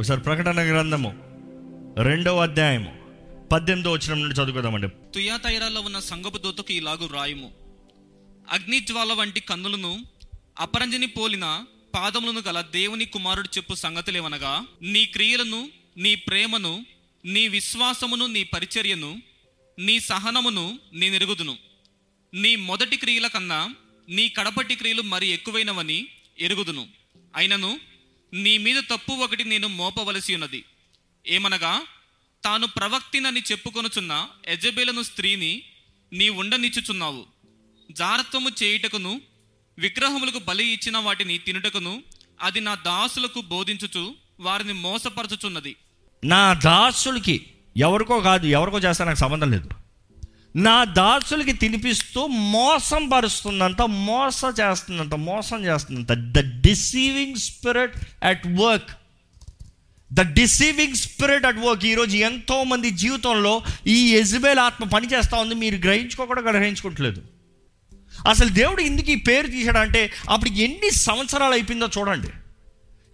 ఒకసారి ప్రకటన గ్రంథము రెండవ అధ్యాయము పద్దెనిమిదో వచ్చిన నుండి చదువుకుందామండి. తుయాతైరాలో ఉన్న సంగపు దూతకు ఇలాగు రాయము. అగ్నిజ్వాల వంటి కన్నులను అపరంజిని పోలిన పాదములను గల దేవుని కుమారుడు చెప్పు సంగతులేవనగా నీ క్రియలను నీ ప్రేమను నీ విశ్వాసమును నీ పరిచర్యను నీ సహనమును నీ నెరుగుదును నీ మొదటి క్రియల కన్నా నీ కడపటి క్రియలు మరి ఎక్కువైనవని ఎరుగుదును. అయినను నీ మీద తప్పు ఒకటి నేను మోపవలసి ఉన్నది. ఏమనగా తాను ప్రవక్తినని చెప్పుకొనుచున్న యజబేలను స్త్రీని నీ ఉండనిచ్చుచున్నావు. జారత్వము చేయుటకును విగ్రహములకు బలి ఇచ్చిన వాటిని తినుటకును అది నా దాసులకు బోధించుచు వారిని మోసపరచుచున్నది. నా దాసులకి ఎవరికో కాదు ఎవరికో చేస్తా నాకు సంబంధం లేదు. నా దాసులకి తినిపిస్తూ మోసం పరుస్తుందంట మోస చేస్తుందంట మోసం చేస్తుందంట the deceiving spirit at work the deceiving spirit at work ఈరోజు ఎంతోమంది జీవితంలో ఈ ఎజబేల్ ఆత్మ పని చేస్తూ ఉంది మీరు గ్రహించుకోకుండా గ్రహించుకోవట్లేదు అసలు దేవుడు ఎందుకు ఈ పేరు తీశాడంటే అప్పుడు ఎన్ని సంవత్సరాలు అయిపోయిందో చూడండి.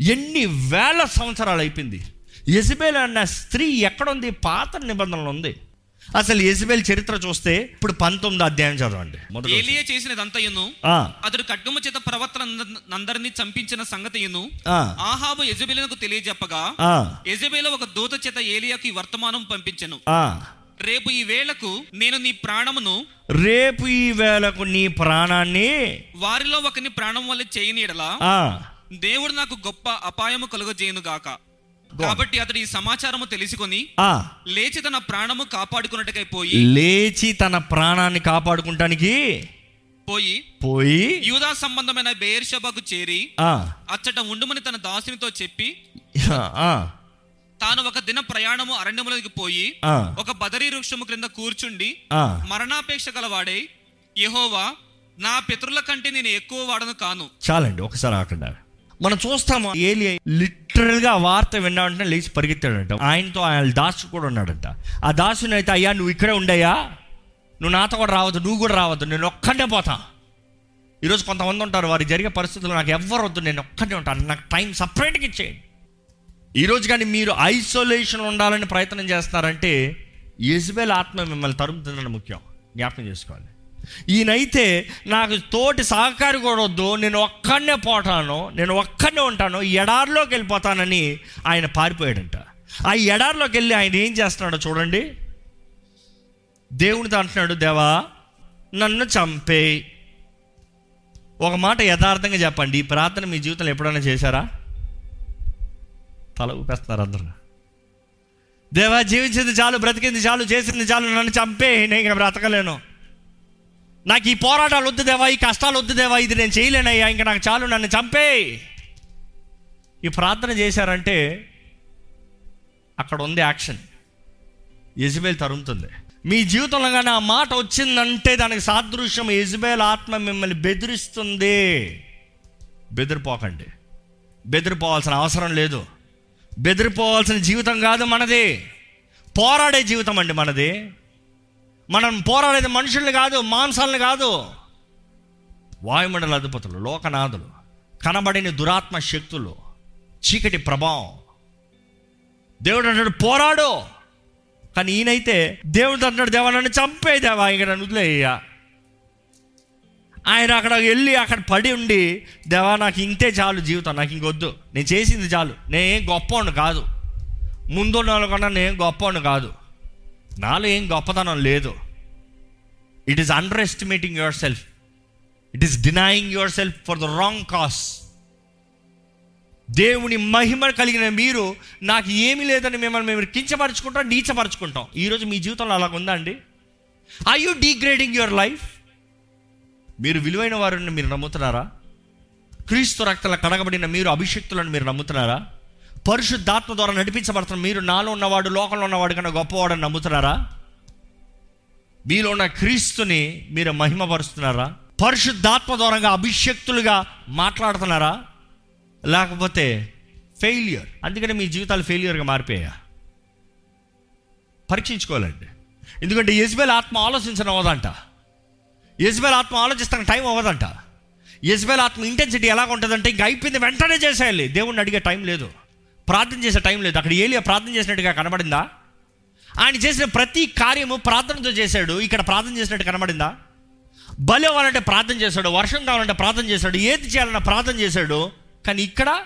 ఎన్ని వేల సంవత్సరాలు అయిపోయింది. ఎజబేల్ అన్న స్త్రీ ఎక్కడుంది? పాత నిబంధనలు ఉంది. అసలు ఎజబేల్ చరిత్ర చూస్తే ఇప్పుడు పంతొమ్మిది అధ్యాయం చదవండి. ఏలియా చేసినదంతయును ఆ, అతడు ఖడ్గము చేత ప్రవర్తన అందరినీ చంపించిన సంగతియును ఆ, ఆహాబు ఎజబేలకు తెలియజెప్పగా ఆ, ఎజబేల ఒక దూత చేత ఏలియాకి వర్తమానం పంపించెను. రేపు ఈ వేళకు నేను నీ ప్రాణమును రేపు ఈ వేళకు నీ ప్రాణాన్ని వారిలో ఒకని ప్రాణం వల్ల చేయనీయడలా ఆ, దేవుడు నాకు గొప్ప అపాయము కలుగజేయును గాక కాబట్టి అతడు ఈ సమాచారము తెలుసుకొని. లేచి తన ప్రాణము కాపాడుకున్నట్టుకై పోయి లేచి తన ప్రాణాన్ని కాపాడుకుంటానికి పోయి పోయి యూదా సంబంధమైన బేర్షబకు చేరి అచ్చట ఉండుమని తన దాసునితో చెప్పి తాను ఒక దిన ప్రయాణము అరణ్యములకి పోయి ఒక బదరీ వృక్షము క్రింద కూర్చుండి. మరణాపేక్ష గలవాడై యెహోవా నా పితరుల కంటే నేను ఎక్కువ వాడను కాను. చాలండి ఒకసారి ఆకండి మనం చూస్తాము ఏలి లిటరల్గా ఆ వార్త విన్నాడంటే లేచి పరిగెత్తాడంట. ఆయనతో ఆయన దాసు కూడా ఉన్నాడంట. ఆ దాసుని అయితే అయ్యా నువ్వు ఇక్కడే ఉండయ్యా. నువ్వు నాతో కూడా రావద్దు నువ్వు కూడా రావద్దు నేను ఒక్కడే పోతా. ఈరోజు కొంతమంది ఉంటారు వారి జరిగే పరిస్థితులు నాకు ఎవ్వరు వద్దు నేను ఒక్కడే ఉంటాను నాకు టైం సపరేట్గా ఇచ్చేయండి. ఈరోజు కానీ మీరు ఐసోలేషన్ ఉండాలని ప్రయత్నం చేస్తున్నారంటే యజ్బేల్ ఆత్మ మిమ్మల్ని తరుముతుందని ముఖ్యం. జ్ఞాపకం చేసుకోవాలి. ఈయనైతే నాకు తోటి సహకారి కూడా వద్దు నేను ఒక్కడనే పోటాను నేను ఒక్కడనే ఉంటాను ఎడారిలోకి వెళ్ళిపోతానని ఆయన పారిపోయాడంట. ఆ ఎడారిలోకి వెళ్ళి ఆయన ఏం చేస్తున్నాడో చూడండి. దేవునితో అంటున్నాడు దేవా నన్ను చంపే. ఒక మాట యథార్థంగా చెప్పండి ఈ ప్రార్థన మీ జీవితంలో ఎప్పుడైనా చేశారా? తల ఊపేస్తున్నారు అందరూ. దేవా జీవించింది చాలు బ్రతికింది చాలు చేసింది చాలు నన్ను చంపే నేను ఇంకా బ్రతకలేను. నాకు ఈ పోరాటాలు వద్దు దేవా ఈ కష్టాలు వద్దు దేవా ఇది నేను చేయలేనయ్యా ఇంకా నాకు చాలు నన్ను చంపే. ఈ ప్రార్థన చేశారంటే అక్కడ ఉంది యాక్షన్. యజ్బేల్ తరుముతుంది. మీ జీవితంలో కానీ ఆ మాట వచ్చిందంటే దానికి సాదృశ్యం యజ్బేల్ ఆత్మ మిమ్మల్ని బెదిరిస్తుంది. బెదిరిపోకండి. బెదిరిపోవాల్సిన అవసరం లేదు. బెదిరిపోవాల్సిన జీవితం కాదు మనది. పోరాడే జీవితం అండి మనది. మనం పోరాడేది మనుషుల్ని కాదు మాంసాలను కాదు. వాయుమండల అధిపతులు లోకనాథులు కనబడిన దురాత్మ శక్తులు చీకటి ప్రభావం. దేవుడు అంటాడు పోరాడు. కానీ ఈయనైతే దేవుడు అంటాడు దేవా నన్ను ఇక్కడ దేవా నన్ను వదిలేయ్యా. ఆయన అక్కడ వెళ్ళి అక్కడ పడి ఉండి దేవా నాకు ఇంతే చాలు జీవితం నాకు ఇంకొద్దు నేను చేసింది చాలు. నేనేం గొప్పవాడు కాదు. ముందున్న వాళ్ళకన్నా నేను గొప్పవాడు కాదు. నాలో ఏం గొప్పతనం లేదు. It is underestimating yourself it is denying yourself for the wrong cause దేవుని మహిమ కలిగిన మీరు నాకు ఏమీ లేదని మిమ్మల్ని మేము కించపరచుకుంటాం నీచపరచుకుంటాం. ఈరోజు మీ జీవితంలో అలాగ ఉందా అండి? I you degrading your life మీరు విలువైన వారిని మీరు నమ్ముతున్నారా? క్రీస్తు రక్తల కడగబడిన మీరు అభిషక్తులను మీరు నమ్ముతున్నారా? పరిశుద్ధాత్మ ద్వారా నడిపించబడుతున్న మీరు నాలో ఉన్నవాడు లోకంలో ఉన్నవాడు కన్నా గొప్పవాడని నమ్ముతున్నారా? మీలో ఉన్న క్రీస్తుని మీరు మహిమపరుస్తున్నారా? పరిశుద్ధాత్మ ద్వారంగా అభిషక్తులుగా మాట్లాడుతున్నారా? లేకపోతే ఫెయిల్యూర్? అందుకని మీ జీవితాలు ఫెయిల్యూర్గా మారిపోయా పరీక్షించుకోవాలండి. ఎందుకంటే యజ్బేల్ ఆత్మ ఆలోచించడం అవ్వదంట. యజ్బేల్ ఆత్మ ఆలోచిస్తానికి టైం అవ్వదంట. యజ్బేల్ ఆత్మ ఇంటెన్సిటీ ఎలా ఉంటుందంటే ఇంక అయిపోయింది వెంటనే చేసేయాలి. దేవుణ్ణి అడిగే టైం లేదు. ప్రార్థన చేసే టైం లేదు. అక్కడ ఏలియా ప్రార్థన చేసినట్టుగా కనబడిందా? ఆయన చేసిన ప్రతి కార్యము ప్రార్థనతో చేశాడు. ఇక్కడ ప్రార్థన చేసినట్టు కనబడిందా? బలి అవ్వాలంటే ప్రార్థన చేశాడు. వర్షం కావాలంటే ప్రార్థన చేశాడు. ఏది చేయాలన్నా ప్రార్థన చేశాడు. కానీ ఇక్కడ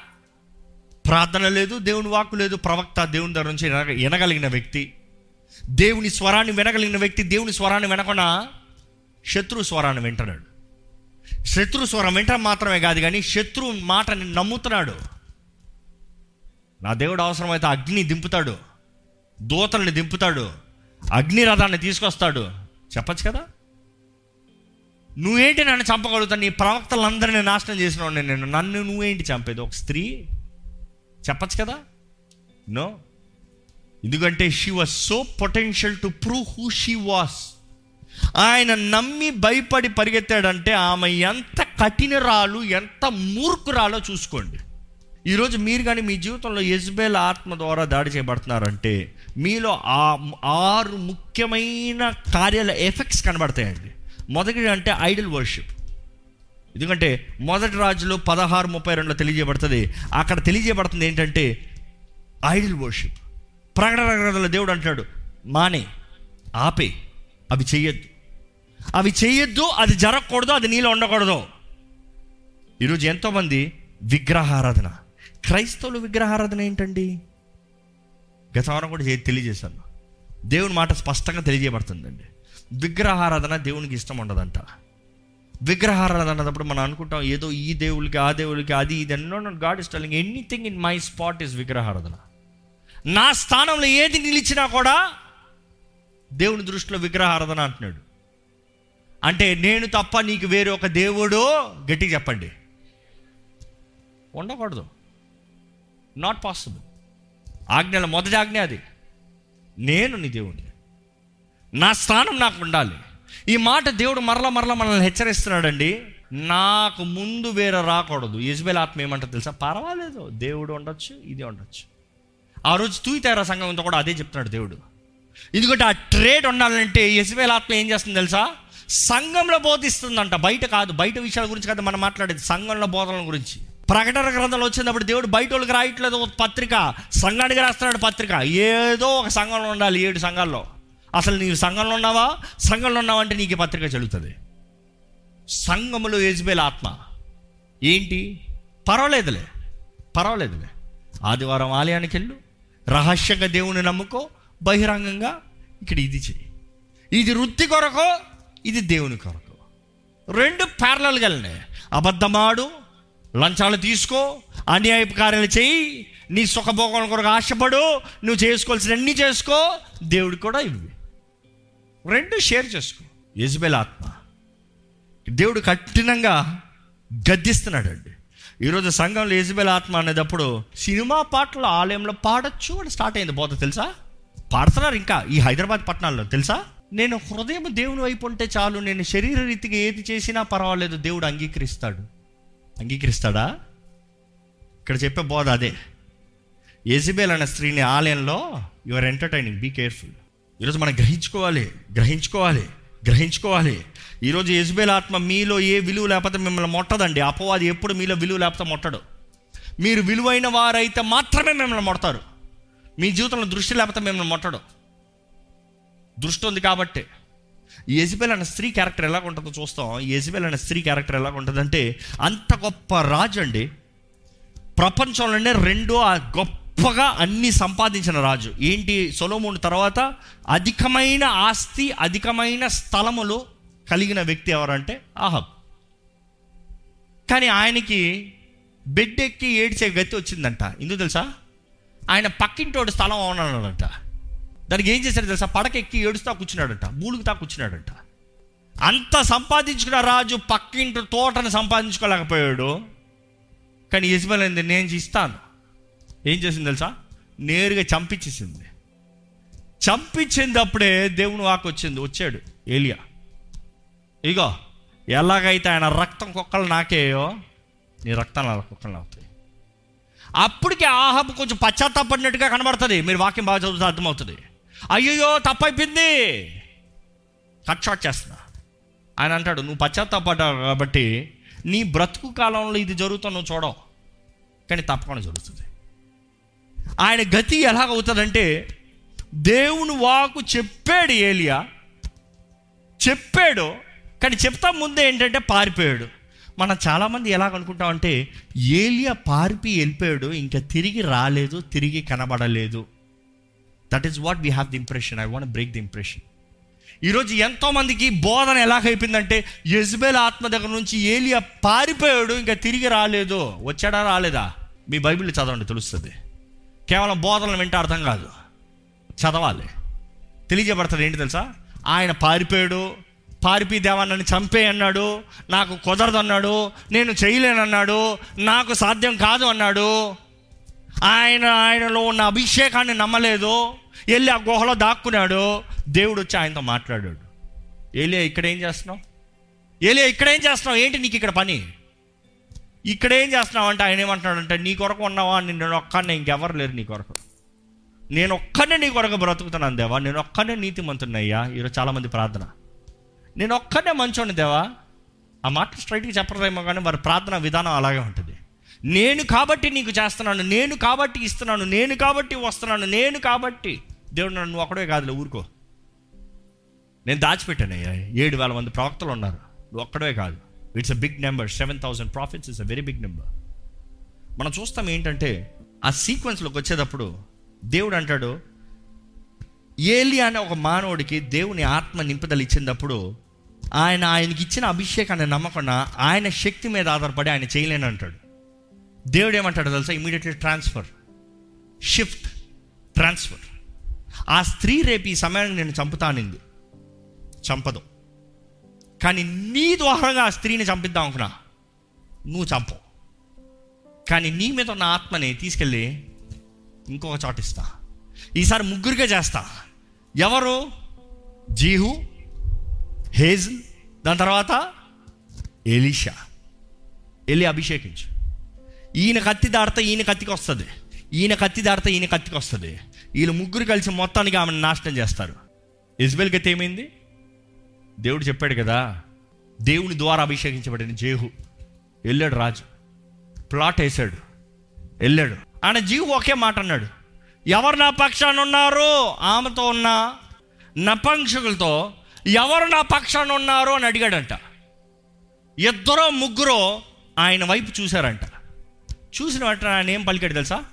ప్రార్థన లేదు దేవుని వాక్కు లేదు. ప్రవక్త దేవుని దగ్గర నుంచి వినగలిగిన వ్యక్తి. దేవుని స్వరాన్ని వినగలిగిన వ్యక్తి దేవుని స్వరాన్ని వినకుండా శత్రు స్వరాన్ని వింటున్నాడు. శత్రు స్వరం వింటడం మాత్రమే కాదు కానీ శత్రు మాటని నమ్ముతున్నాడు. నా దేవుడు అవసరమైతే అగ్ని దింపుతాడు. దూతల్ని దింపుతాడు. అగ్ని రథాన్ని తీసుకొస్తాడు. చెప్పచ్చు కదా? నువ్వేంటి నన్ను చంపగలుగుతాను నీ ప్రవక్తలందరినీ నాశనం చేసినవాడిని నేను. నన్ను నువ్వేంటి చంపేది? ఒక స్త్రీ? చెప్పచ్చు కదా? నో ఎందుకంటే she was so potential to prove who she was ఆయన నమ్మి భయపడి పరిగెత్తాడంటే ఆమె ఎంత కఠినరాలు ఎంత మూర్ఖురాలో చూసుకోండి. ఈరోజు మీరు కానీ మీ జీవితంలో యజ్బేల్ ఆత్మ ద్వారా దాడి చేయబడుతున్నారంటే మీలో ఆ ఆరు ముఖ్యమైన కార్యాల ఎఫెక్ట్స్ కనబడతాయండి. మొదటి అంటే ఐడల్ వర్షిప్. ఎందుకంటే మొదటి రాజులో పదహారు ముప్పై రెండులో తెలియజేయబడుతుంది. అక్కడ తెలియజేయబడుతుంది ఏంటంటే ఐడల్ వర్షిప్. ప్రకటన గ్రంథంలో దేవుడు అంటాడు మానే ఆపే అవి చెయ్యొద్దు. అవి చెయ్యొద్దు అది జరగకూడదు అది నీలో ఉండకూడదు. ఈరోజు ఎంతోమంది విగ్రహారాధన క్రైస్తవులు విగ్రహారాధన ఏంటండి? గత వారం కూడా తెలియజేశాను. దేవుని మాట స్పష్టంగా తెలియజేయబడుతుందండి. విగ్రహారాధన దేవునికి ఇష్టం ఉండదంట. విగ్రహారాధన అన్నప్పుడు మనం అనుకుంటాం ఏదో ఈ దేవుడికి ఆ దేవుడికి అది ఇది no no God is telling anything in my spot is విగ్రహారాధన. నా స్థానంలో ఏది నిలిచినా కూడా దేవుని దృష్టిలో విగ్రహారాధన అంటున్నాడు. అంటే నేను తప్ప నీకు వేరే ఒక దేవుడు గట్టిగా చెప్పండి. ఉండకూడదు. నాట్ పాసిబుల్ ఆజ్ఞల మొదటి ఆజ్ఞ అది. నేను నీ దేవుడిని నా స్థానం నాకు ఉండాలి. ఈ మాట దేవుడు మరల మరల మనల్ని హెచ్చరిస్తున్నాడండి. నాకు ముందు వేరే రాకూడదు. యజ్బేల్ ఆత్మ ఏమంటారు తెలుసా? పర్వాలేదు. దేవుడు ఉండొచ్చు ఇది ఉండొచ్చు. ఆ రోజు తూయితారా సంఘంతో కూడా అదే చెప్తున్నాడు దేవుడు. ఎందుకంటే ఆ ట్రేడ్ ఉండాలంటే యజ్బేల్ ఆత్మ ఏం చేస్తుంది తెలుసా? సంఘంలో బోధిస్తుందంట. బయట కాదు బయట విషయాల గురించి కాదు మనం మాట్లాడేది సంఘంలో బోధనల గురించి. ప్రకటన గ్రంథాలు వచ్చినప్పుడు దేవుడు బయట వాళ్ళకి రాయట్లేదు ఒక పత్రిక. సంఘానికి రాస్తున్నాడు పత్రిక. ఏదో ఒక సంఘంలో ఉండాలి ఏడు సంఘాల్లో. అసలు నీవు సంఘంలో ఉన్నావా? సంఘంలో ఉన్నావా అంటే నీకు పత్రిక చెల్లుతుంది. సంఘములో యజ్బేల్ ఆత్మ. ఏంటి? పర్వాలేదులే. పర్వాలేదులే. ఆదివారం ఆలయానికి వెళ్ళు. రహస్యంగా దేవుని నమ్ముకో. బహిరంగంగా ఇక్కడ ఇది చెయ్యి. ఇది వృత్తి కొరకు ఇది దేవుని కొరకు. రెండు ప్యారలల్గా వెళ్ళినాయి. అబద్ధమాడు లంచాలు తీసుకో అన్యాయపు కార్యాలు చెయ్యి నీ సుఖభోగం కొరకు ఆశపడు నువ్వు చేసుకోవాల్సిన అన్నీ చేసుకో దేవుడు కూడా ఇవి రెండు షేర్ చేసుకో. యజ్బేల్ ఆత్మ. దేవుడు కఠినంగా గద్దిస్తున్నాడండి. ఈరోజు సంఘంలో యజ్బేల్ ఆత్మ అనేటప్పుడు సినిమా పాటలు ఆలయంలో పాడొచ్చు అని స్టార్ట్ అయింది. పోత తెలుసా? పాడుతున్నారు ఇంకా ఈ హైదరాబాద్ పట్టణాల్లో. తెలుసా? నేను హృదయం దేవుని వైపు ఉంటే చాలు నేను శరీర రీతిగా ఏది చేసినా పర్వాలేదు దేవుడు అంగీకరిస్తాడు. అంగీకరిస్తాడా? ఇక్కడ చెప్పే బోధ అదే. ఎజిబేల్ అనే స్త్రీని ఆలయంలో యువర్ ఎంటర్టైనింగ్ బీ కేర్ఫుల్ ఈరోజు మనం గ్రహించుకోవాలి గ్రహించుకోవాలి గ్రహించుకోవాలి. ఈరోజు యజ్బేల్ ఆత్మ మీలో ఏ విలువ లేకపోతే మిమ్మల్ని మొట్టదండి. అపవాది ఎప్పుడు మీలో విలువ లేకపోతే మొట్టడు. మీరు విలువైన వారైతే మాత్రమే మిమ్మల్ని మొడతారు. మీ జీవితంలో దృష్టి లేకపోతే మిమ్మల్ని మొట్టడు. దృష్టి ఉంది కాబట్టి. ఈ ఎజిబెల్ అనే స్త్రీ క్యారెక్టర్ ఎలా ఉంటుందో చూస్తాం. ఈ ఎజిబెల్ అనే స్త్రీ క్యారెక్టర్ ఎలా ఉంటుందంటే అంత గొప్ప రాజు అండి ప్రపంచంలోనే రెండో గొప్పగా అన్ని సంపాదించిన రాజు. ఏంటి? సొలోమోన్ తర్వాత అధికమైన ఆస్తి అధికమైన స్థలములు కలిగిన వ్యక్తి ఎవరంటే ఆహబ్ కానీ ఆయనకి బెడ్ ఎక్కి ఏడ్చే గతి వచ్చిందంట. ఎందుకు తెలుసా? ఆయన పక్కింటోడు స్థలం అవునన్నాడంట దానికి ఏం చేశాడు తెలుసా? పడక ఎక్కి ఏడుస్తా కూర్చున్నాడంట మూలుగుతా కూర్చున్నాడంట. అంత సంపాదించుకున్న రాజు పక్కింటి తోటను సంపాదించుకోలేకపోయాడు. కానీ యజమాని నేను ఇస్తాను. ఏం చేసింది తెలుసా? నేరుగా చంపించేసింది. చంపించినప్పుడే దేవుని వాకు వచ్చింది వచ్చాడు ఏలియా. ఇగో ఎలాగైతే ఆయన రక్తం కుక్కలు నాకేయో నీ రక్తం నా కుక్కలు అవుతాయి అప్పటికే ఆహాబు కొంచెం పశ్చాత్తాపడినట్టుగా కనబడుతుంది. మీరు వాక్యం బాగా చదువుతూ అర్థమవుతుంది. అయ్యయ్యో తప్పైపోయింది. కట్ షాట్ చేస్తున్నా. ఆయన అంటాడు నువ్వు పశ్చాత్తాపడ్డావు కాబట్టి నీ బ్రతుకు కాలంలో ఇది జరుగుతా నువ్వు చూడవు. కానీ తప్పకుండా జరుగుతుంది. ఆయన గతి ఎలాగవుతుందంటే దేవుని వాకు చెప్పాడు ఏలియా. చెప్పాడు కానీ చెప్తా ముందే ఏంటంటే పారిపోయాడు. మనం చాలామంది ఎలాగనుకుంటామంటే ఏలియా పారిపి వెళ్ళిపోయాడు ఇంకా తిరిగి రాలేదు తిరిగి కనబడలేదు. That is what we have the impression I want break the impression ఈరోజు ఎంతోమందికి బోధన ఎలాగైపోయిందంటే యజ్బేల్ ఆత్మ దగ్గర నుంచి ఏలియా పారిపోయాడు ఇంకా తిరిగి రాలేదు. వచ్చాడా రాలేదా? మీ బైబిల్ చదవండి తెలుస్తుంది. కేవలం బోధనలు వింటే అర్థం కాదు. చదవాలి. తెలియజేయబడుతుంది ఏంటి తెలుసా? ఆయన పారిపోయాడు పారిపి దేవా నన్ను చంపే అన్నాడు నాకు కుదరదు అన్నాడు నేను చేయలేనన్నాడు నాకు సాధ్యం కాదు అన్నాడు. ఆయన ఆయనలో ఉన్న అభిషేకాన్ని నమ్మలేదు. వెళ్ళి ఆ గుహలో దాక్కున్నాడు. దేవుడు వచ్చి ఆయనతో మాట్లాడాడు. ఏలియా ఇక్కడ ఏం చేస్తున్నావు? ఏలియా ఇక్కడ ఏం చేస్తున్నావు? ఏంటి నీకు ఇక్కడ పని? ఇక్కడ ఏం చేస్తున్నావు అంటే ఆయన ఏమంటున్నాడంటే నీ కొరకు ఉన్నావా? నేను ఒక్కనే ఇంకెవరు లేరు నీ కొరకు. నేను ఒక్కనే నీ కొరకు బ్రతుకుతున్నాను దేవా. నేను ఒక్కనే నీతిమంతున్నయ్యా. ఈరోజు చాలామంది ప్రార్థన. నేను ఒక్కనే మంచోని దేవా. ఆ మాట స్ట్రైట్గా చెప్పరేమో కానీ వారి ప్రార్థన విధానం అలాగే ఉంటుంది. నేను కాబట్టి నీకు చేస్తున్నాను నేను కాబట్టి ఇస్తున్నాను నేను కాబట్టి వస్తున్నాను నేను కాబట్టి. దేవుడు నన్ను ఒకడే కాదులే ఊరుకో. నేను దాచిపెట్టానయ్యా ఏడు వేల మంది ప్రవక్తలు ఉన్నారు. నువ్వు ఒక్కడే కాదు. It's a big number seven thousand profits is a very big number మనం చూస్తాం ఏంటంటే ఆ సీక్వెన్స్లోకి వచ్చేటప్పుడు దేవుడు అంటాడు ఏలి అనే ఒక మానవుడికి దేవుని ఆత్మ నింపుదల ఇచ్చినప్పుడు ఆయన ఆయనకి ఇచ్చిన అభిషేకాన్ని నమ్మకుండా ఆయన శక్తి మీద ఆధారపడి ఆయన చేయలేనంటాడు. దేవుడు ఏమంటాడు తెలుసా? ఇమీడియట్లీ ట్రాన్స్ఫర్ షిఫ్ట్ ట్రాన్స్ఫర్ ఆ స్త్రీ రేపు ఈ సమయాన్ని నేను చంపుతానింది చంపదు. కానీ నీ ద్వారాగా ఆ స్త్రీని చంపిద్దాం అనుకున్నా. నువ్వు చంపవు కానీ నీ మీద ఉన్న ఆత్మని తీసుకెళ్ళి ఇంకొక చోట ఇస్తా. ఈసారి ముగ్గురిగా చేస్తా. ఎవరు? జీహు హేజ్ దాని తర్వాత ఎలీషా. వెళ్ళి అభిషేకించు. ఈయన కత్తి దాడితే ఈయన కత్తికి వస్తుంది. ఈయన కత్తి దాడితే ఈయన కత్తికి వస్తుంది. వీళ్ళు ముగ్గురు కలిసి మొత్తానికి ఆమెను నాశనం చేస్తారు. ఇజ్బెల్ గతి ఏమైంది? దేవుడు చెప్పాడు కదా దేవుని ద్వారా అభిషేకించబడిన జేహు వెళ్ళాడు రాజు. ప్లాట్ వేసాడు వెళ్ళాడు ఆయన జీవు ఒకే మాట అన్నాడు ఎవరు నా పక్షాన ఉన్నారు? ఆమెతో ఉన్న? నపంక్షకులతో? ఎవరు నా పక్షాన ఉన్నారు? అని అడిగాడంట. ఇద్దరో ముగ్గురో ఆయన వైపు చూశారంట. చూసిన వెంటనే ఆయన ఏం పలికాడు తెలుసా?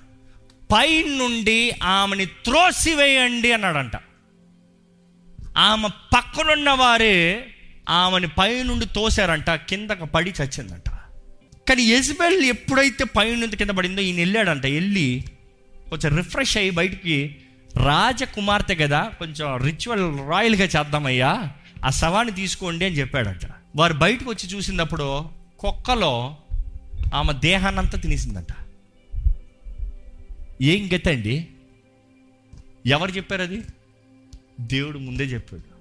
పై నుండి ఆమెని త్రోసివేయండి అన్నాడంట. ఆమె పక్కనున్న వారే ఆమెని పై నుండి తోసారంట కిందకు పడి చచ్చిందంట. కానీ యజ్బెల్ ఎప్పుడైతే పై నుండి కింద పడిందో ఈయన వెళ్ళాడంట వెళ్ళి కొంచెం రిఫ్రెష్ అయ్యి బయటికి రాజకుమార్తె కదా కొంచెం రిచువల్ రాయల్గా చేద్దామయ్యా ఆ శవాన్ని తీసుకోండి అని చెప్పాడంట. వారు బయటకు వచ్చి చూసినప్పుడు కుక్కలో ఆమె దేహాన్నంతా తినేసిందంట. ఏం గతండి ఎవరు చెప్పారు అది? దేవుడు ముందే చెప్పాడు.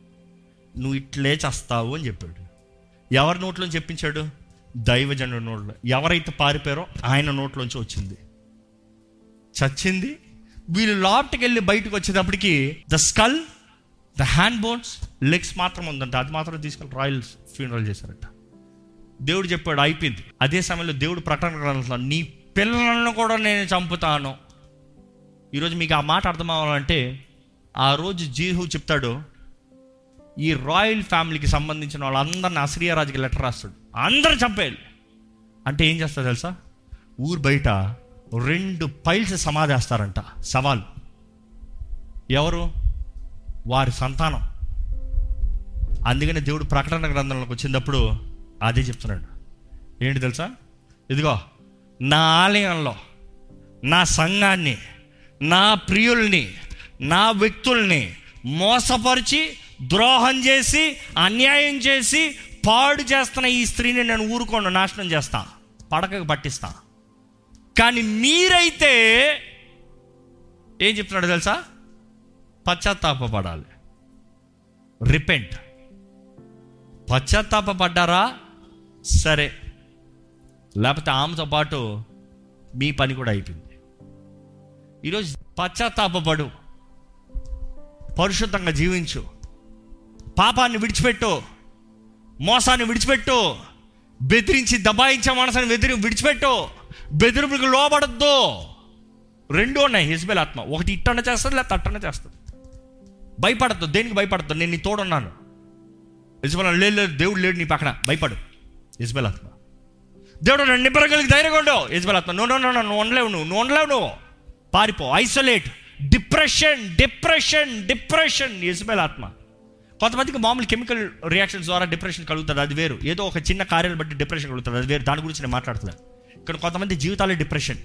నువ్వు ఇట్లే చేస్తావు అని చెప్పాడు. ఎవరి నోట్లోంచి చెప్పించాడు? దైవజనుడి నోట్లో. ఎవరైతే పారిపోయారో ఆయన నోట్లోంచి వచ్చింది. చచ్చింది. వీళ్ళు లోపటికి వెళ్ళి బయటకు వచ్చేటప్పటికి the skull the hand bones legs మాత్రం ఉందంట. అది మాత్రం తీసుకెళ్ళి రాయల్స్ ఫ్యూనరల్ చేశారట. దేవుడు చెప్పాడు అయిపోయింది. అదే సమయంలో దేవుడు ప్రకటన గ్రంథంలో నీ పిల్లలను కూడా నేను చంపుతాను. ఈరోజు మీకు ఆ మాట అర్థం అవ్వాలంటే ఆ రోజు జీహు చెప్తాడు ఈ రాయల్ ఫ్యామిలీకి సంబంధించిన వాళ్ళందరిని అసిరియా రాజుకి లెటర్ రాస్తాడు. అందరూ చంపేయాలి. అంటే ఏం చేస్తారు తెలుసా? ఊరు బయట రెండు పైల్స్ సమాధేస్తారంట సవాల్. ఎవరు? వారి సంతానం. అందుకనే దేవుడు ప్రకటన గ్రంథంలోకి వచ్చినప్పుడు అదే చెప్తున్నాడు. ఏంటి తెలుసా? ఇదిగో నా ఆలయంలో నా సంఘాన్ని నా ప్రియుల్ని నా వ్యక్తుల్ని మోసపరిచి ద్రోహం చేసి అన్యాయం చేసి పాడు చేస్తున్న ఈ స్త్రీని నేను ఊరుకోండి నాశనం చేస్తా పడకకు పట్టిస్తా. కానీ మీరైతే ఏం చెప్తున్నాడు తెలుసా? పశ్చాత్తాపడాలి రిపెంట్. పశ్చాత్తాపడ్డారా సరే. లేకపోతే ఆమెతో పాటు మీ పని కూడా అయిపోయింది. ఈరోజు పశ్చాత్తాపడు పరిశుద్ధంగా జీవించు. పాపాన్ని విడిచిపెట్టు. మోసాన్ని విడిచిపెట్టు. బెదిరించి దబాయించే మనసుని బెదిరి విడిచిపెట్టు. బెదిరింపులకు లోబడద్దు. రెండు ఉన్నాయి. హిజ్బెల్ ఆత్మ. ఒకటి ఇట్టన చేస్తుంది లేకపోతే అట్టన చేస్తుంది. భయపడద్దు. దేనికి భయపడద్దు? నేను నీ తోడున్నాను. హిజ్బెల్ లేదు లేదు దేవుడు లేడు నీ పక్కన. భయపడు. హిజ్బెల్ ఆత్మ దేవుడు నన్ను నిబ్బరగలిగి ధైర్యంగా ఉండవు హిజ్బెల్ ఆత్మ నువ్వు నువ్వు నువ్వు ఉండలేవు నువ్వు నువ్వు ఉండలేవు నువ్వు. పారిపో isolate. Depression depression depression Jezebel ఆత్మ కొంతమందికి మామూలు కెమికల్ రియాక్షన్స్ ద్వారా డిప్రెషన్ కలుగుతుంది అది వేరు. ఏదో ఒక చిన్న కార్యాలు బట్టి డిప్రెషన్ కలుగుతుంది అది వేరు. దాని గురించి నేను మాట్లాడుతున్నాను ఇక్కడ కొంతమంది జీవితాలు డిప్రెషన్.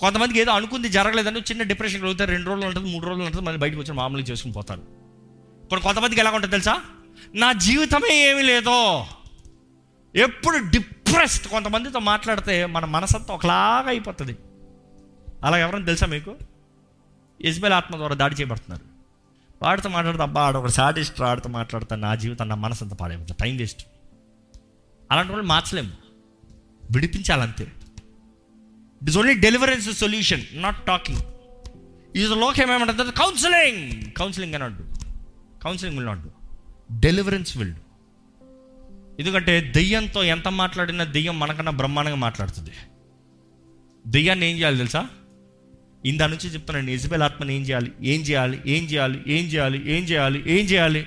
కొంతమందికి ఏదో అనుకుంది జరగలేదని చిన్న డిప్రెషన్ కలుగుతారు రెండు రోజులు ఉంటుంది మూడు రోజులు ఉంటుంది మళ్ళీ బయటకు వచ్చి మామూలుగా చేసుకుని పోతారు. ఇప్పుడు కొంతమందికి ఎలా ఉంటుంది తెలుసా? నా జీవితమే ఏమీ లేదో ఎప్పుడు డిప్రెస్డ్ కొంతమందితో మాట్లాడితే మన మనసంతా ఒకలాగా అయిపోతుంది. అలా ఎవరైనా తెలుసా మీకు? యజ్బెల్ ఆత్మ ద్వారా దాడి చేయబడుతున్నారు. వాడితో మాట్లాడితే అబ్బా ఆడ ఒక సాటిస్ట్ ఆడితో మాట్లాడితే నా జీవితం నా మనసు అంత పాడైపోతుంది టైం వేస్ట్. అలాంటి వాళ్ళు మార్చలేము. విడిపించాలంతే. It is only deliverance solution not talking is లోకం ఏమంటారు కౌన్సిలింగ్ కౌన్సిలింగ్ అని అంటు counselling will not deliverance will ఎందుకంటే దెయ్యంతో ఎంత మాట్లాడినా దెయ్యం మనకన్నా బ్రహ్మాండంగా మాట్లాడుతుంది. దెయ్యాన్ని ఏం చేయాలి తెలుసా? ఇందా నుంచి చెప్తున్నాను ఇజబెల్ ఆత్మని ఏం చేయాలి? ఏం చేయాలి? ఏం చేయాలి? ఏం చేయాలి? ఏం చేయాలి? ఏం చేయాలి?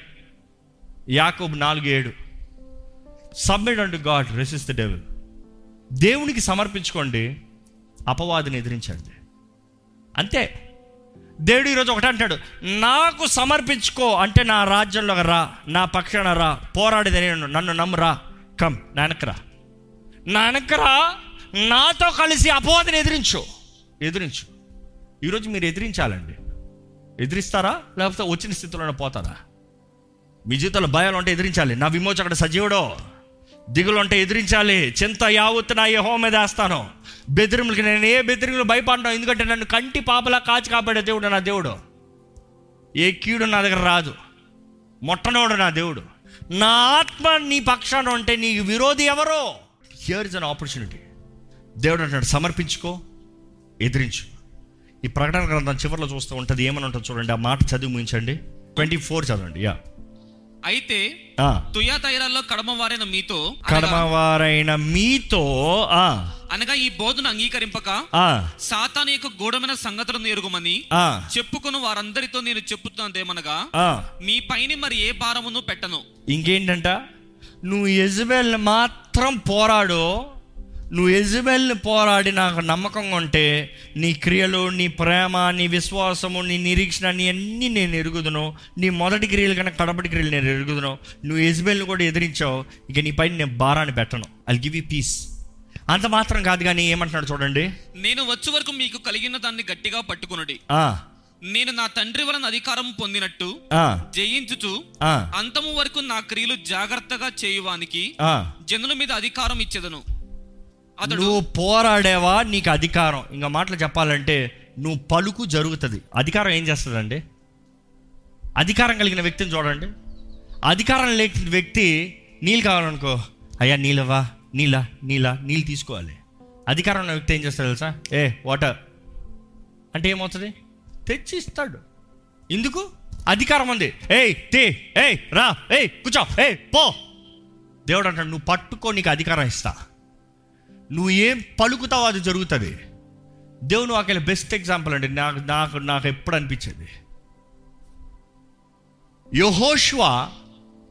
యాకోబు నాలుగు ఏడు సబ్మిట్ అంటు గాడ్ రెసిస్ ద డెవిల్ దేవునికి సమర్పించుకోండి అపవాదిని ఎదిరించండి. అంతే. దేవుడు ఈరోజు ఒకటే అంటాడు నాకు సమర్పించుకో అంటే నా రాజ్యంలోకి రా నా పక్షాన రా పోరాడేది నేను నన్ను నమ్మురా కమ్ నా నానకరా నా నాతో కలిసి అపవాదిని ఎదిరించు ఎదిరించు. ఈరోజు మీరు ఎదిరించాలండి. ఎదిరిస్తారా? లేకపోతే వచ్చిన స్థితిలోనే పోతారా? మీ జీవితంలో భయాలు ఉంటే ఎదిరించాలి. నా విమోచకుడు సజీవుడో. దిగులు ఉంటే ఎదిరించాలి. చింత యావత్తు నా యహో మీద వేస్తాను. బెదిరింపులకి నేను ఏ బెదిరింపులు భయపడ్డాను ఎందుకంటే నన్ను కంటి పాపలా కాచి కాపాడే దేవుడు నా దేవుడు. ఏ కీడు నా దగ్గర రాదు. మొట్టనోడు నా దేవుడు. నా ఆత్మ నీ పక్షాన ఉంటే నీకు విరోధి ఎవరో? హియర్ ఇస్ అన్ ఆపర్చునిటీ దేవుడు అంటాడు సమర్పించుకో ఎదిరించు. ఈ ప్రకటన గ్రంథం చివరిలో చూస్తూ ఉంటుంది. ఏమని ఉంటుంది చూడండి. ఆ మాట చదివి ముగించండి. ట్వంటీ ఫోర్ చదవండి. యా అయితే తుయా తైరాల్లో కడమ వారైన మీతో కడమవారైన మీతో ఆ. అనగా ఈ బోధను అంగీకరింపక సాతాను యొక్క గూఢమైన సంగతులను ఎరుగుమని ఆ. చెప్పుకుని వారందరితో నేను చెప్పుతున్నదేమనగా మీ పైన మరి ఏ భారమును పెట్టను? ఇంకేంటంట? నువ్వు యజబెల్ మాత్రం పోరాడు. నువ్వు యజబెల్ని పోరాడి నాకు నమ్మకంగా ఉంటే నీ క్రియలు నీ ప్రేమ నీ విశ్వాసము నీ నిరీక్షణ నీ అన్నీ నేను ఎరుగుదును. నీ మొదటి క్రియలు కన్నా కడపటి క్రియలు నేను ఎరుగుదును. నువ్వు యజబెల్ని కూడా ఎదిరించావు. ఇక నీ పైన నేను భారాన్ని పెట్టను. ఐ గివ్ యూ పీస్ అంత మాత్రం కాదు కానీ ఏమంటున్నాడు చూడండి? నేను వచ్చే వరకు మీకు కలిగిన దాన్ని గట్టిగా పట్టుకునడి. ఆ, నేను నా తండ్రి వలన అధికారం పొందినట్టు జయించుచు అంతము వరకు నా క్రియలు జాగ్రత్తగా చేయువానికి. జనుల మీద అధికారం ఇచ్చేదను. నువ్వు పోరాడేవా నీకు అధికారం. ఇంకా మాటలు చెప్పాలంటే నువ్వు పలుకు జరుగుతుంది. అధికారం ఏం చేస్తుందండి? అధికారం కలిగిన వ్యక్తిని చూడండి. అధికారం లేని వ్యక్తి నీళ్ళు కావాలనుకో అయ్యా నీళ్ళవా నీళ్ళ? నీళ్ళ? నీళ్ళు తీసుకోవాలి. అధికారం ఉన్న వ్యక్తి ఏం చేస్తాడు తెలుసా? A water. అంటే ఏమవుతుంది? తెచ్చి ఇస్తాడు ఎందుకు? అధికారం ఉంది. ఏయ్ తే ఏయ్ రా ఏయ్ కూర్చో ఏయ్ పో. దేవుడు అంటాడు నువ్వు పట్టుకో నీకు అధికారం ఇస్తా. నువ్వు ఏం పలుకుతావో అది జరుగుతుంది. దేవుని వాక్యాల బెస్ట్ ఎగ్జాంపుల్ అండి. నాకు నాకు నాకు ఎప్పుడు అనిపించేది? యహోష్వ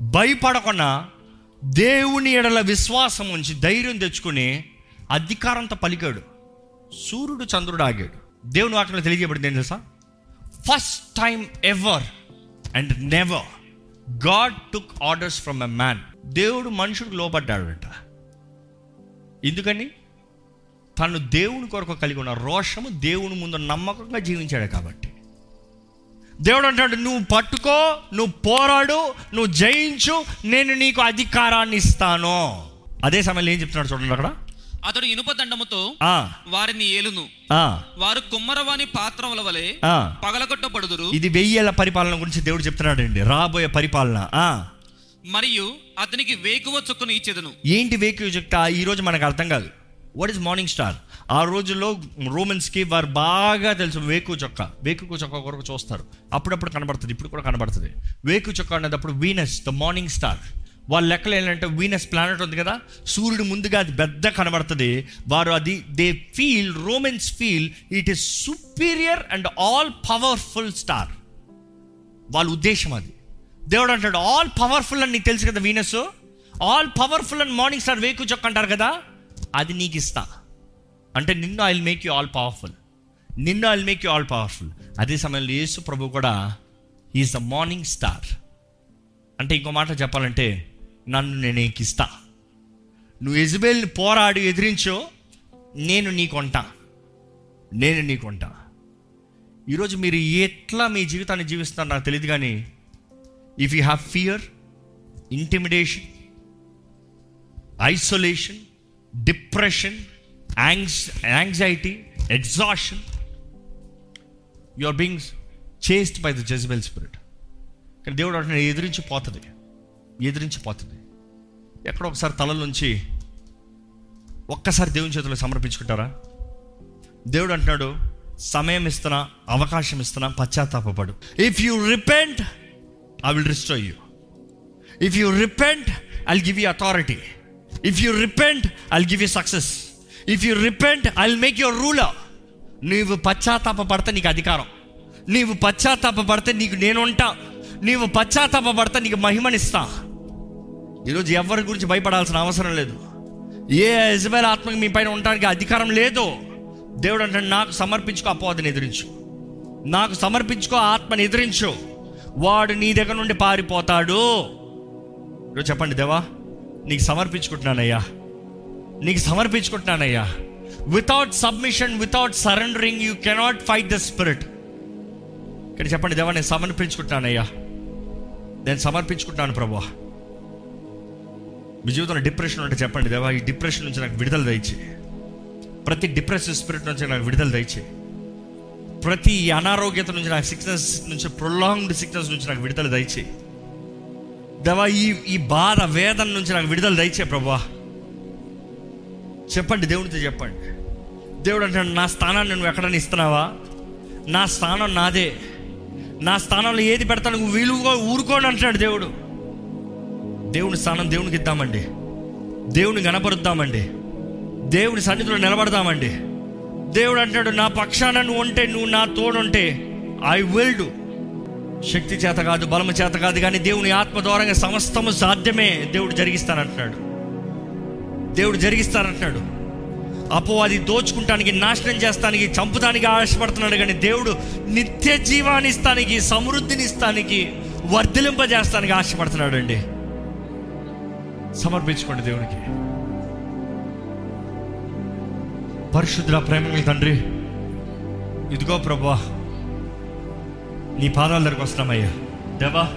భయపడకుండా దేవుని ఎడల విశ్వాసం ఉంచి ధైర్యం తెచ్చుకుని అధికారంతో పలికాడు. సూర్యుడు చంద్రుడు ఆగాడు. దేవుని వాక్యం తెలియజేయబడింది ఏం తెలుసా? First time ever and never God took orders from a man దేవుడు మనుషుడికి లోపడ్డాడట ఎందుకని? తను దేవుని కొరకు కలిగి ఉన్న రోషము దేవుని ముందు నమ్మకంగా జీవించాడు కాబట్టి. దేవుడు అంటాడు నువ్వు పట్టుకో నువ్వు పోరాడు నువ్వు జయించు నేను నీకు అధికారాన్ని ఇస్తాను. అదే సమయంలో ఏం చెప్తున్నాడు చూడండి అక్కడ? అతడు ఇనుప దండముతో వారిని ఏలును. ఆ, వారు కుమ్మరవాణి పాత్రముల వలె ఆ. పగలగొట్టబడుదురు. ఇది వెయ్యేళ్ళ పరిపాలన గురించి దేవుడు చెప్తున్నాడు అండి రాబోయే పరిపాలన. ఆ. మరియు అతనికి వేకువ చొక్కును ఇచ్చేదను. ఏంటి వేకువ వేక్యూ ఈ రోజు మనకు అర్థం కాదు. వాట్ ఇస్ మార్నింగ్ స్టార్ ఆ రోజుల్లో రోమన్స్కి వారు బాగా తెలుసు వేకు చొక్క. వేకు చొక్క కొరకు చూస్తారు. అప్పుడప్పుడు కనబడుతుంది ఇప్పుడు కూడా కనబడుతుంది. వేకు చొక్క అనేటప్పుడు వీనస్ ద మార్నింగ్ స్టార్ వాళ్ళ లెక్కలు ఏంటంటే వీనస్ ప్లానెట్ ఉంది కదా సూర్యుడు ముందుగా అది పెద్ద కనబడుతుంది. వారు అది they feel Romans feel it is superior and all powerful star వాళ్ళ ఉద్దేశం అది. దేవుడు అంటాడు ఆల్ పవర్ఫుల్ అని నీకు తెలుసు కదా Venus all powerful and morning star వేకు చొక్క అంటారు కదా అది నీకు ఇస్తా. అంటే నిన్ను I make you all powerful నిన్ను I make you all powerful అదే సమయంలో యేసు ప్రభు కూడా ఈజ్ ద మార్నింగ్ స్టార్ అంటే ఇంకో మాట చెప్పాలంటే నన్ను నేను నీకు ఇస్తా. నువ్వు ఎజబేల్ని పోరాడి ఎదిరించో నేను నీకొంటా నేను నీకొంటా ఈరోజు మీరు ఎట్లా మీ జీవితాన్ని జీవిస్తున్నారు నాకు తెలియదు కానీ if you have fear intimidation isolation depression anx anxiety exhaustion you are being chased by the Jezebel spirit కానీ దేవుడు అంటున్నాడు ఎదిరించి పోతుంది ఎదిరించి పోతుంది ఎక్కడో ఒకసారి తలలోంచి నుంచి ఒక్కసారి దేవుని చేతిలో సమర్పించుకుంటారా? దేవుడు అంటున్నాడు సమయం ఇస్తున్నా అవకాశం ఇస్తున్నా పశ్చాత్తాపడు if you repent I will restore you if you repent I'll give you authority if you repent I give you success if you repent I'll make your ruler నీవు పశ్చాత్తాప పడితే నీకు అధికారం. నీవు పశ్చాత్తాప పడితే నీకు నేనుంటా. నీవు పశ్చాత్తాప పడితే నీకు మహిమనిస్తా. ఈరోజు ఎవరి గురించి భయపడాల్సిన అవసరం లేదు. ఏ యజమాన్ ఆత్మకి మీ పైన ఉండడానికి అధికారం లేదు దేవుడు అంటే నాకు సమర్పించుకో అపోదని ఎదిరించు. నాకు సమర్పించుకో ఆత్మని ఎదిరించు. వాడు నీ దగ్గర నుండి పారిపోతాడు. ఈరోజు చెప్పండి దేవా నీకు సమర్పించుకుంటున్నానయ్యా. నీకు సమర్పించుకుంటున్నానయ్యా. Without submission without surrendering you cannot fight the spirit ఇక్కడ చెప్పండి దేవా నేను సమర్పించుకుంటున్నానయ్యా. నేను సమర్పించుకుంటున్నాను ప్రభా మీ జీవితంలో డిప్రెషన్ ఉంటే చెప్పండి దేవా ఈ డిప్రెషన్ నుంచి నాకు విడుదల దయచి ప్రతి డిప్రెసివ్ స్పిరిట్ నుంచి నాకు విడుదల దయచి ప్రతి అనారోగ్యత నుంచి నాకు సిక్నెస్ నుంచి ప్రొలాంగ్డ్ సిక్నెస్ నుంచి నాకు విడుదల దయచేయి. దేవా ఈ ఈ బాధ వేదన నుంచి నాకు విడుదల దయచే ప్రభా. చెప్పండి దేవునితో చెప్పండి. దేవుడు అంటాడు నా స్థానాన్ని నువ్వు ఎక్కడైనా ఇస్తున్నావా? నా స్థానం నాదే. నా స్థానంలో ఏది పెడతాను నువ్వు వీలుగా ఊరుకోని అంటున్నాడు దేవుడు. దేవుని స్థానం దేవునికి ఇద్దామండి. దేవుని గణపరుద్దామండి. దేవుని సన్నిధిలో నిలబడదామండి. దేవుడు అంటాడు నా పక్షాన నువ్వు ఉంటే నువ్వు నా తోడుంటే ఐ విల్ డూ శక్తి చేత కాదు బలము చేత కాదు కానీ దేవుని ఆత్మ ద్వారంగా సమస్తము సాధ్యమే దేవుడు జరిగిస్తానంటున్నాడు. దేవుడు జరిగిస్తానంటున్నాడు. అపవాది దోచుకుంటానికి నాశనం చేస్తానికి చంపుతానికి ఆశపడుతున్నాడు కానీ దేవుడు నిత్య జీవాన్ని ఇస్తానికి సమృద్ధిని ఇస్తానికి వర్ధిలింపజేస్తానికి ఆశపడుతున్నాడు అండి సమర్పించుకోండి దేవునికి. పరిశుద్ధ ప్రేమ తండ్రి ఇదిగో ప్రభా నీ పాదాల దగ్గరకు వస్తున్నామయ్యా. దేవా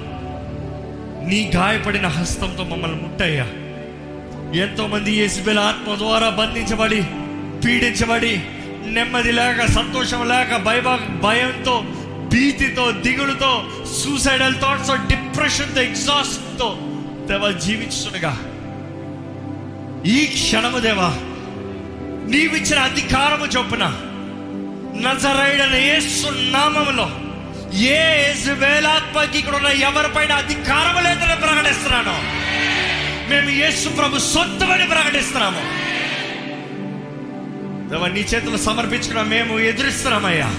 నీ గాయపడిన హస్తంతో మమ్మల్ని ముట్టయ్యా. ఎంతో మంది ఆత్మ ద్వారా బంధించబడి పీడించబడి నెమ్మది లేక సంతోషం లేక భయ భయంతో భీతితో దిగులుతో సూసైడల్ థాట్స్ డిప్రెషన్తో ఎగ్జాస్ట్తో దేవా జీవించుండగా ఈ క్షణము దేవా నీవిచ్చిన అధికారము చొప్పున నజరైడన యేసు నామములో ఏ వేలాత్మకి ఇక్కడ ఉన్న ఎవరిపైన అధికారం లేదని ప్రకటిస్తున్నాను మేము యేసు ప్రభు సొంతమని ప్రకటిస్తున్నాము. నీ చేతులు సమర్పించుకున్న మేము ఎదురిస్తున్నామయ్యా.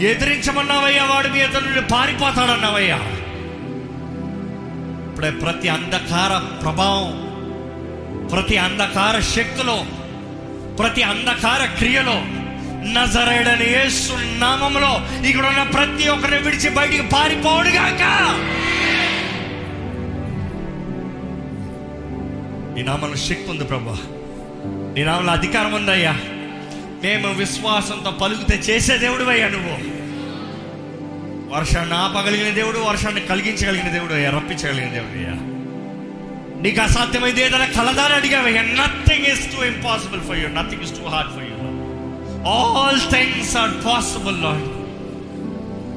ఎదిరించమన్నావయ్యా వాడు మీ ఎదురు నుండి పారిపోతాడన్నావయ్యా. ఇప్పుడే ప్రతి అంధకార ప్రభావం ప్రతి అంధకార శక్తిలో ప్రతి అంధకార క్రియలో నజరేడని యేసు నామంలో ఇక్కడ ఉన్న ప్రతి ఒక్కరిని విడిచి బయటికి పారిపోడుగాక నీ నామంలో శక్తి ఉంది ప్రభా. నీ నామంలో అధికారం ఉందయ్యా మేము విశ్వాసంతో పలుకుతే చేసే దేవుడు అయ్యా నువ్వు. వర్షాన్ని ఆపగలిగిన దేవుడు వర్షాన్ని కలిగించగలిగిన దేవుడు అయ్యా రప్పించగలిగిన దేవుడు అయ్యా. నీకు అసాధ్యమైంది ఏదైనా కలదాని అడిగావయ్యా nothing is too impossible for you nothing is too hard for you all things are possible Lord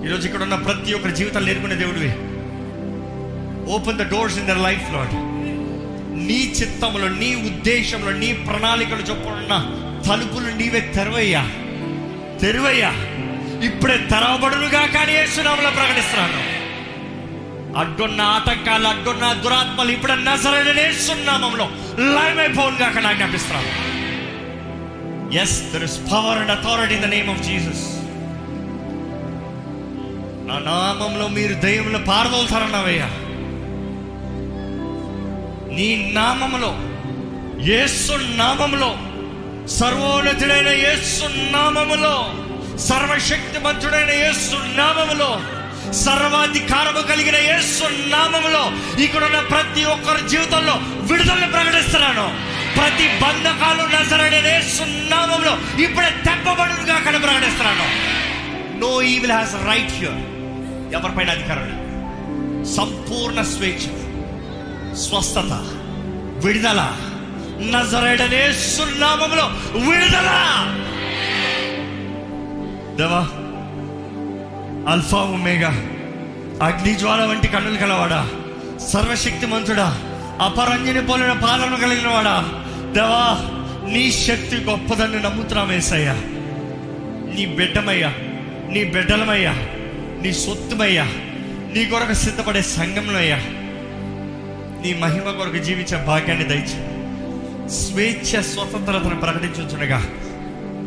ఈరోజు ఇక్కడ ఉన్న ప్రతి ఒక్కరి జీవితాలు నేర్చుకునే దేవుడివి. Open the doors in their life Lord నీ చిత్తంలో నీ ఉద్దేశంలో నీ ప్రణాళికలు చొప్పున తలుపులు నీవే తెరవయ్యా. తెరువయ్యా. ఇప్పుడే తెరవబడునుగా కానీ యేసునామలో ప్రకటిస్తున్నాను. అడ్డున్న ఆటంకాలు అడ్డున్న దురాత్మలు ఇప్పుడు నజరడనే సున్నామంలో లయమైపోవుగా అక్కడ ఆజ్ఞాపిస్తున్నాను yes there is power and authority in the name of Jesus నా నామంలో మీరు దయ్యంలో పారదోలుతారన్నావయ్యా. నీ నామములో యేసు నామములో సర్వోన్నతుడైన యేసు నామములో సర్వశక్తిమంతుడైన యేసు నామములో సర్వాధికారము కలిగిన యేసు నామములో ఇక్కడున్న ప్రతి ఒక్కరి జీవితంలో విడుదలని ప్రకటిస్తున్నాను. ప్రతి బంధకాలు నజరడైన యేసు నామములో ఇప్పుడే తెప్పబడుగా అక్కడ ప్రకటిస్తున్నాను. No evil has right here ఎవరిపైన అధికారం సంపూర్ణ స్వేచ్ఛ స్వస్థత విడుదల నజరేడనే సున్నామంలో విడుదల! దేవా అల్ఫా ఉమేగా అగ్ని జ్వాల వంటి కన్నులు కలవాడా సర్వశక్తిమంతుడా? అపరంజని పోలిన పాలన కలిగిన వాడా దేవా నీ శక్తి గొప్పదని నమ్ముతున్నామేసయ్యా నీ బిడ్డమయ్యా నీ బిడ్డలమయ్యా నీ సొత్తుమయ్యా నీ కొరకు సిద్ధపడే సంఘంలో అయ్యా నీ మహిమ కొరకు జీవించే భాగ్యాన్ని దయచే. స్వేచ్ఛ స్వతంత్రతను ప్రకటించుండగా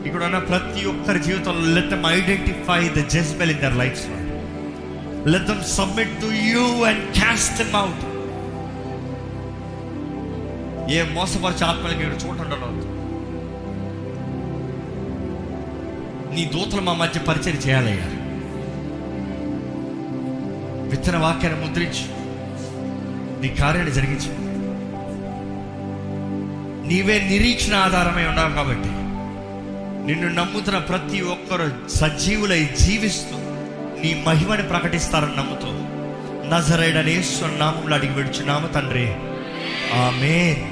ఇక్కడ ఉన్న ప్రతి ఒక్కరి జీవితంలో let them identify the Jezebel in their life let them submit to you and cast them out ఏ మోసపరిచే ఆత్మలకి ఇక్కడ చూడండి నీ దూతలు మా మధ్య పరిచయం చేయాలయ్యా. విత్తన వాక్యాన్ని ముద్రించి. నీ కార్యాన్ని జరిగించు. నీవే నిరీక్షణ ఆధారమై ఉన్నావు కాబట్టి. నిన్ను నమ్ముతున్న ప్రతి ఒక్కరు సజీవులై జీవిస్తూ నీ మహిమని ప్రకటిస్తారని నమ్ముతూ. నజరేడనే నామంలో అడిగి విడుచున్నాము తండ్రి. ఆమె